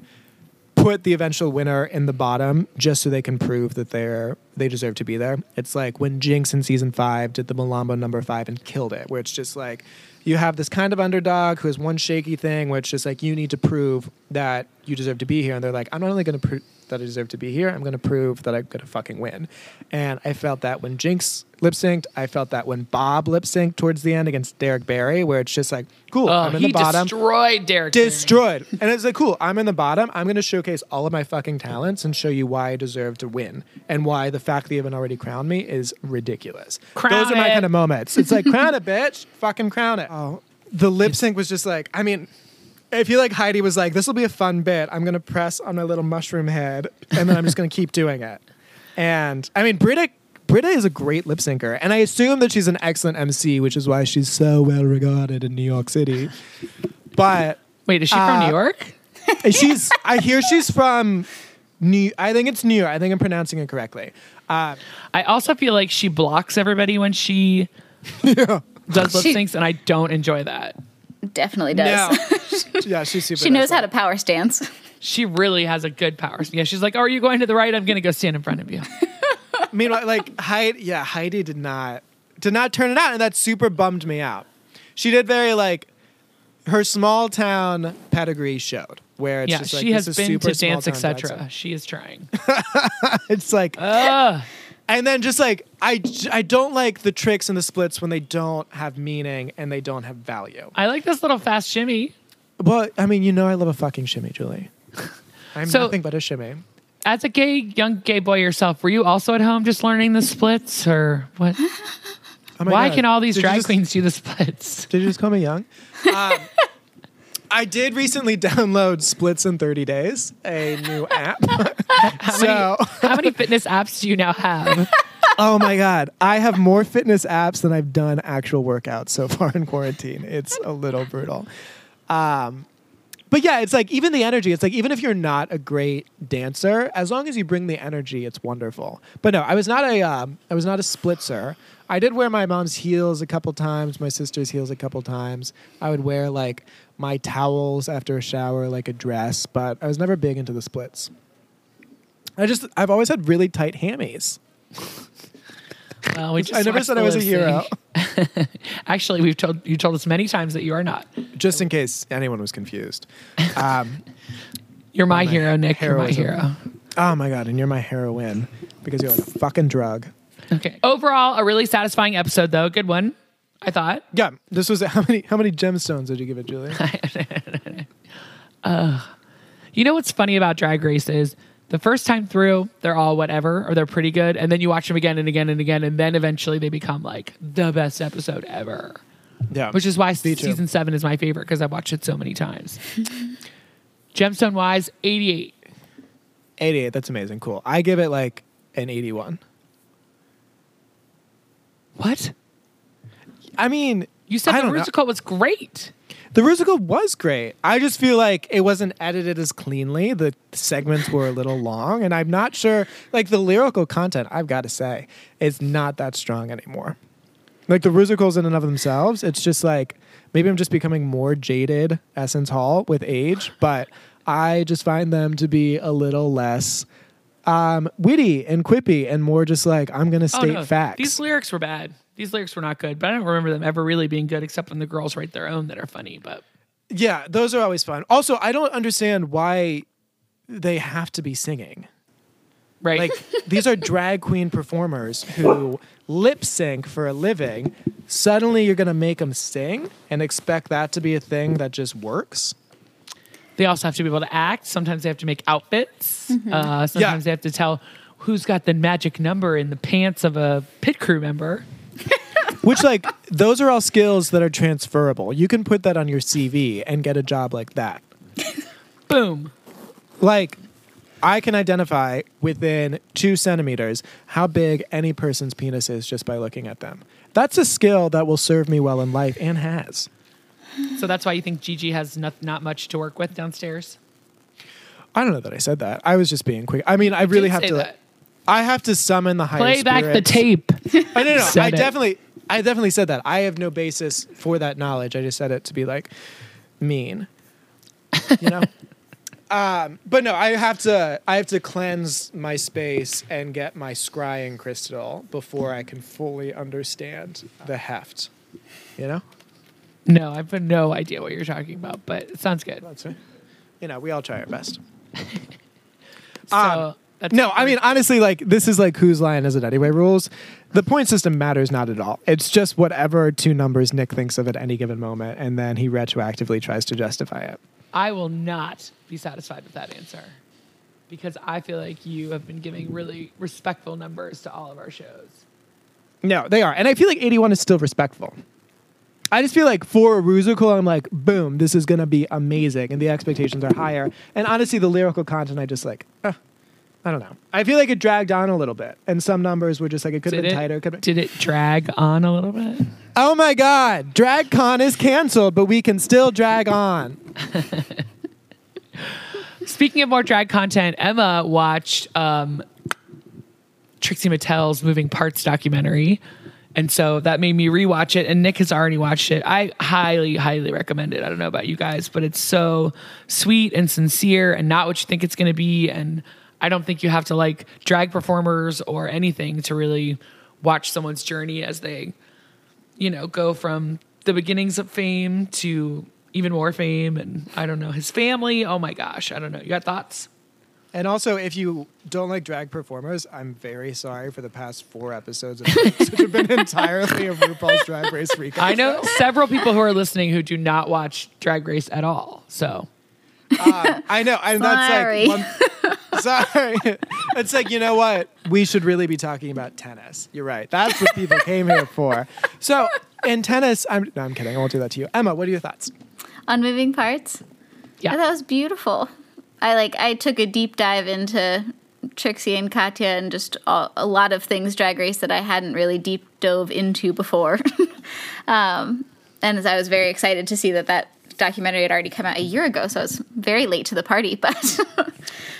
put the eventual winner in the bottom just so they can prove that they're they deserve to be there. It's like when Jinkx in season five did the Malambo number five and killed it, where it's just like you have this kind of underdog who has one shaky thing, which is like you need to prove that you deserve to be here, and they're like, I'm not only going to prove that I deserve to be here, I'm going to prove that I'm going to fucking win. And I felt that when Jinkx lip synced, I felt that when Bob lip synced towards the end against Derrick Barry, where it's just like, cool, oh, I'm in the bottom destroyed Derrick. Destroyed. and it's like, cool, I'm in the bottom. I'm going to showcase all of my fucking talents and show you why I deserve to win and why the fact that you haven't already crowned me is ridiculous. Crown Those are my kind of moments. It's like, crown it, bitch. Fucking crown it. Oh, the lip sync was just like, I mean, I feel like Heidi was like, this will be a fun bit. I'm going to press on my little mushroom head and then I'm just going to keep doing it. And I mean, Brita. Brita is a great lip syncer, and I assume that she's an excellent MC, which is why she's so well regarded in New York City. But Wait, is she from Uh, New York? she's I hear she's from New I think it's New York. I think I'm pronouncing it correctly. Uh, I also feel like she blocks everybody when she does lip syncs, and I don't enjoy that. Definitely does. no. yeah, she's super she knows how to power stance. She really has a good power. Stance. Yeah, she's like, "Oh, are you going to the right? I'm going to go stand in front of you." Meanwhile, like Heidi, yeah, Heidi did not did not turn it out, and that super bummed me out. She did very like her small town pedigree showed, where it's yeah, just like she this has is been super to dance, small-town etc. She is trying. It's like, Ugh. And then just like I, I don't like the tricks and the splits when they don't have meaning and they don't have value. I like this little fast shimmy. Well, I mean, you know, I love a fucking shimmy, Julie. I'm So- nothing but a shimmy. As a gay young gay boy yourself, were you also at home just learning the splits or what? Oh Why God. can all these Did drag just- queens do the splits? Did you just call me young? Um, I did recently download Splits in 30 Days, a new app. how so, How many fitness apps do you now have? oh my God, I have more fitness apps than I've done actual workouts so far in quarantine. It's a little brutal. Um, but yeah, it's like even the energy. It's like even if you're not a great dancer, as long as you bring the energy, it's wonderful. But no, I was not a um, I was not a splitzer. I did wear my mom's heels a couple times, my sister's heels a couple times. I would wear like my towels after a shower, like a dress, but I was never big into the splits. I just I've always had really tight hammies. Well, we just I never said I was a hero. Actually, we've told you told us many times that you are not. Just in case anyone was confused. Um, You're my my hero, Nick. You're my hero. oh my god, and you're my heroine because you're like a fucking drug. Okay. Overall, a really satisfying episode, though. Good one, I thought. Yeah, this was how many how many gemstones did you give it, Julie? You know what's funny about Drag Race is the first time through, they're all whatever, or they're pretty good, and then you watch them again and again and again, and then eventually they become like the best episode ever. yeah, Which is why too. season seven is my favorite because I've watched it so many times. Gemstone wise, 88. 88. That's amazing. Cool. I give it like an 81. What? I mean, You said the musical was great. The Rusical was great. I just feel like it wasn't edited as cleanly. The segments were a little long, and I'm not sure. Like the lyrical content, I've got to say, is not that strong anymore. Like the Rusicals in and of themselves, it's just like maybe I'm just becoming more jaded Essence Hall with age, but I just find them to be a little less um, witty and quippy and more just like I'm going to state oh, no. facts. These lyrics were bad. These lyrics were not good, but I don't remember them ever really being good except when the girls write their own that are funny. But Yeah, those are always fun. Also, I don't understand why they have to be singing. right. Like these are drag queen performers who lip sync for a living. Suddenly, you're gonna make them sing and expect that to be a thing that just works. They also have to be able to act. Sometimes they have to make outfits. Uh, sometimes Yeah. they have to tell who's got the magic number in the pants of a pit crew member. Which, like, those are all skills that are transferable. You can put that on your CV and get a job like that. Boom. Like, I can identify within two centimeters how big any person's penis is just by looking at them. That's a skill that will serve me well in life and has. So that's why you think Gigi has not, not much to work with downstairs? I don't know that I said that. I was just being quick. I mean, I really have say to. that. I have to summon the higher Play back the tape. I no, no. I it. definitely, I definitely said that. I have no basis for that knowledge. I just said it to be like mean, you know. um, but no, I have to. I have to cleanse my space and get my scrying crystal before I can fully understand the heft. You know. No, I have no idea what you're talking about, but it sounds good. That's right. You know, we all try our best. So Um, that's No, I mean honestly, like this is like whose line is it anyway? Rules. The point system matters not at all. It's just whatever two numbers Nick thinks of at any given moment, and then he retroactively tries to justify it. I will not be satisfied with that answer because I feel like you have been giving really respectful numbers to all of our shows. No, they are, and I feel like eighty-one is still respectful. I just feel like for a Rusical, I'm like, boom, this is gonna be amazing, and the expectations are higher. And honestly, the lyrical content, I just like, uh, I don't know. I feel like it dragged on a little bit, and some numbers were just like it could have been it, tighter. Could did it drag on a little bit? Oh my God, DragCon is canceled, but we can still drag on. Speaking of more drag content, Emma watched um, Trixie Mattel's Moving Parts documentary. And so that made me rewatch it. And Nick has already watched it. I highly, highly recommend it. I don't know about you guys, but it's so sweet and sincere and not what you think it's going to be. And I don't think you have to like drag performers or anything to really watch someone's journey as they, you know, go from the beginnings of fame to even more fame. And I don't know, his family. Oh my gosh. I don't know. You got thoughts? And also, if you don't like drag performers, I'm very sorry for the past four episodes of which have been entirely of RuPaul's Drag Race recap. I know several people who are listening who do not watch Drag Race at all. So I know, and Sorry. that's like one, sorry. It's like you know what? We should really be talking about tennis. You're right. That's what people came here for. So in tennis, I'm no, I'm kidding. I won't do that to you, Emma. What are your thoughts? On moving parts. Yeah. I thought it was beautiful. I like I took a deep dive into Trixie and Katya and just a, a lot of things Drag Race that I hadn't really deep dove into before. um, and as I was very excited to see that that documentary had already come out a year ago, so I was very late to the party. But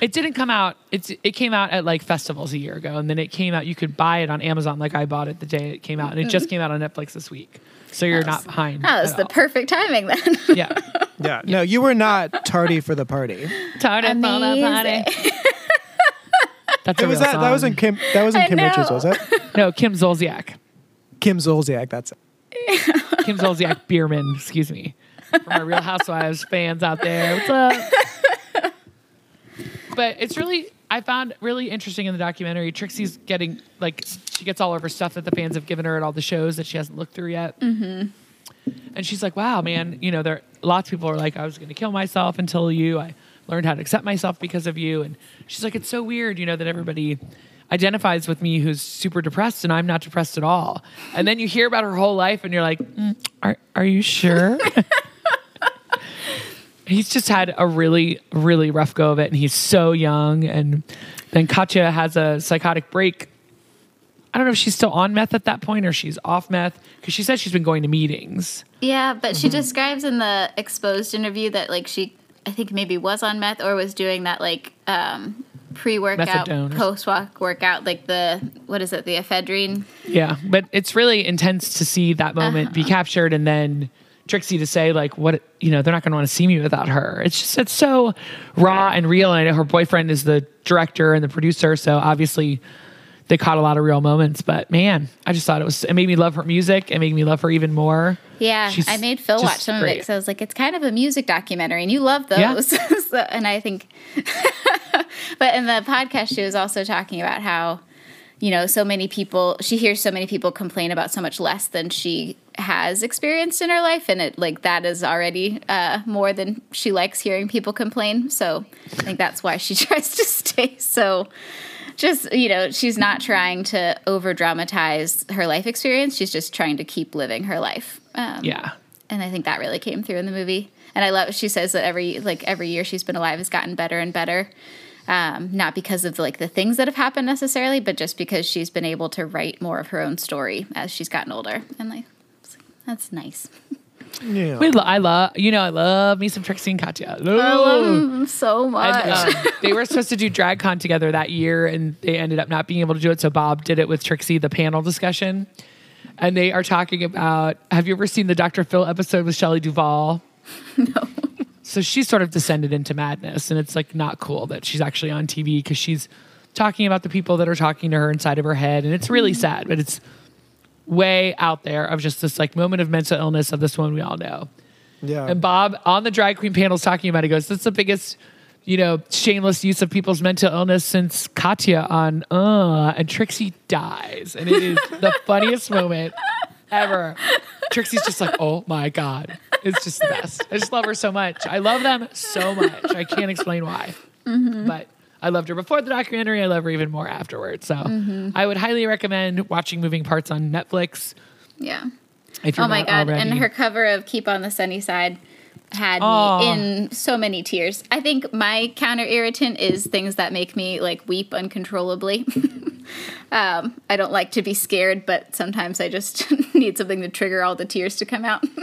It didn't come out. It's it came out at like festivals a year ago, and then it came out. You could buy it on Amazon, like I bought it the day it came out, and it just mm-hmm. came out on Netflix this week. So you're not behind. that was at the all. perfect timing then. yeah. Yeah. No, you were not tardy for the party. Amazing. That's It a was real that. That was song. in Kim. That was in I Kim Richards, was it? no Kim Zolciak. Kim Zolciak. That's it. Kim Zolciak Biermann. Excuse me. For my Real Housewives fans out there, what's up? but it's really I found really interesting in the documentary. Trixie's getting like she gets all of her stuff that the fans have given her at all the shows that she hasn't looked through yet. Mm-hmm. And she's like, "Wow, man! You know, there lots of people are like, I was going to kill myself until you. I learned how to accept myself because of you." And she's like, "It's so weird, you know, that everybody." identifies with me who's super depressed and I'm not depressed at all. And then you hear about her whole life and you're like, "Mm, are, are you sure? he's just had a really, really rough go of it. And he's so young. And then Katya has a psychotic break. I don't know if she's still on meth at that point or she's off meth because she said she's been going to meetings. Yeah, but Mm-hmm. she describes in the exposed interview that like she I think maybe was on meth or was doing that like um pre-workout Methadone post-walk workout like the what is it the ephedrine Yeah, but it's really intense to see that moment be captured and then Trixie to say like what you know they're not going to want to see me without her. It's just it's so raw and real. And I know her boyfriend is the director and the producer, so obviously they caught a lot of real moments. But man, I just thought it was it made me love her music. It made me love her even more. yeah She's i made phil watch some of it great. because i was like it's kind of a music documentary and you love Yeah. those so, and i think but in the podcast she was also talking about how you know so many people she hears so many people complain about so much less than she has experienced in her life. And it like that is already uh, more than she likes hearing people complain. So i think that's why she tries to stay. So just you know she's not trying to over dramatize her life experience. She's just trying to keep living her life. Um, Yeah, and I think that really came through in the movie. And I love she says that every like every year she's been alive has gotten better and better. Um, not because of like the things that have happened necessarily, but just because she's been able to write more of her own story as she's gotten older. And like that's nice. Yeah. we lo- I love you know I love me some Trixie and Katya. I love them so much. And, um, they were supposed to do DragCon together that year, and they ended up not being able to do it. So Bob did it with Trixie, the panel discussion, and they are talking about. Have you ever seen the Dr. Phil episode with Shelley Duvall? No. So she's sort of descended into madness, and it's like not cool that she's actually on TV because she's talking about the people that are talking to her inside of her head, and it's really sad, but it's way out there of just this like moment of mental illness of this one we all know. yeah. And Bob on the drag queen panels talking about it goes, That's the biggest, you know, shameless use of people's mental illness since Katya on uh and Trixie dies. And it is the funniest moment ever. Trixie's just like, oh my God. It's just the best. I just love her so much. I love them so much. I can't explain why. But I loved her before the documentary. I love her even more afterwards. So I would highly recommend watching Moving Parts on Netflix. yeah. Oh my god! already. And her cover of "Keep on the Sunny Side" had Aw. me in so many tears. I think my counter irritant is things that make me like weep uncontrollably. um, I don't like to be scared, but sometimes I just need something to trigger all the tears to come out.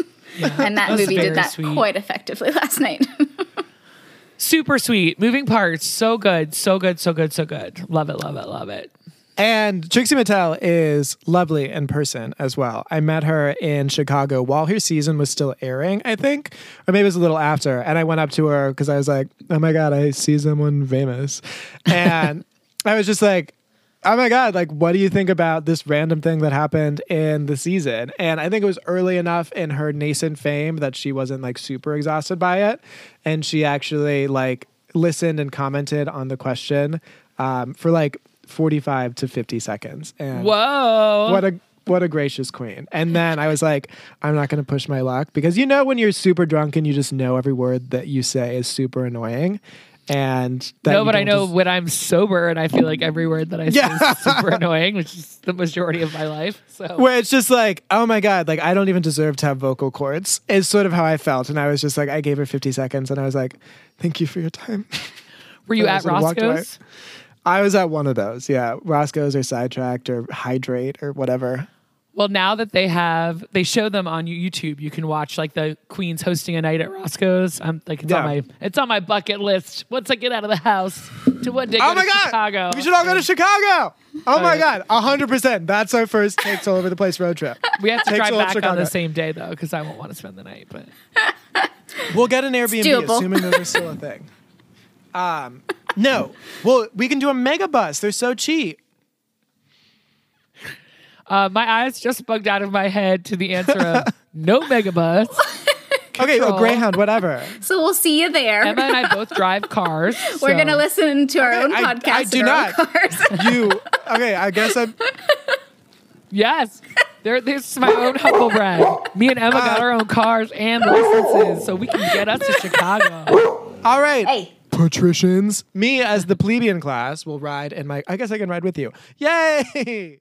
and that That's movie did that sweet. quite effectively last night. Super sweet. Moving parts. So good. So good. So good. So good. Love it. Love it. Love it. And Trixie Mattel is lovely in person as well. I met her in Chicago while her season was still airing, I think, or maybe it was a little after. And I went up to her because I was like, "Oh my god, I see someone famous," and I was just like, "Oh my god, like, what do you think about this random thing that happened in the season?" And I think it was early enough in her nascent fame that she wasn't like super exhausted by it, and she actually like listened and commented on the question um, for like 45 to 50 seconds. And Whoa. what a what a gracious queen. And then I was like, I'm not going to push my luck because you know when you're super drunk and you just know every word that you say is super annoying. And that no, but I know just- when I'm sober and I feel like every word that I say Yeah. is super annoying, which is the majority of my life. So where it's just like, oh my god, like I don't even deserve to have vocal cords. Is sort of how I felt, and I was just like, I gave her 50 seconds, and I was like, thank you for your time. were you at sort of walked away. Roscoe's? I was at one of those, yeah, Roscoe's or Sidetracked or Hydrate or whatever. Well, now that they have, they show them on YouTube. You can watch like the Queens hosting a night at Roscoe's. I'm like, it's on my, it's on my bucket list. Once I get out of the house, to one day Oh go my to god, Chicago. we should all go to Chicago. Oh my yeah. god, hundred percent. That's our first takes all over the place road trip. We have to Takes drive all of back on the same day though, because I won't want to spend the night. But We'll get an Airbnb, doable. assuming those are still a thing. Um, no, well, we can do a mega bus. They're so cheap. Uh, my eyes just bugged out of my head to the answer of no megabus. Okay, well, Greyhound, whatever. So we'll see you there. Emma and I both drive cars. We're so- gonna listen to our own I- podcast. I do in our not. cars. You okay? I guess I'm. Yes. There, there's my own humble brag. Me and Emma got our own cars and licenses, so we can get us to Chicago. All right. hey, patricians. Me as the plebeian class will ride and my. I guess I can ride with you. Yay!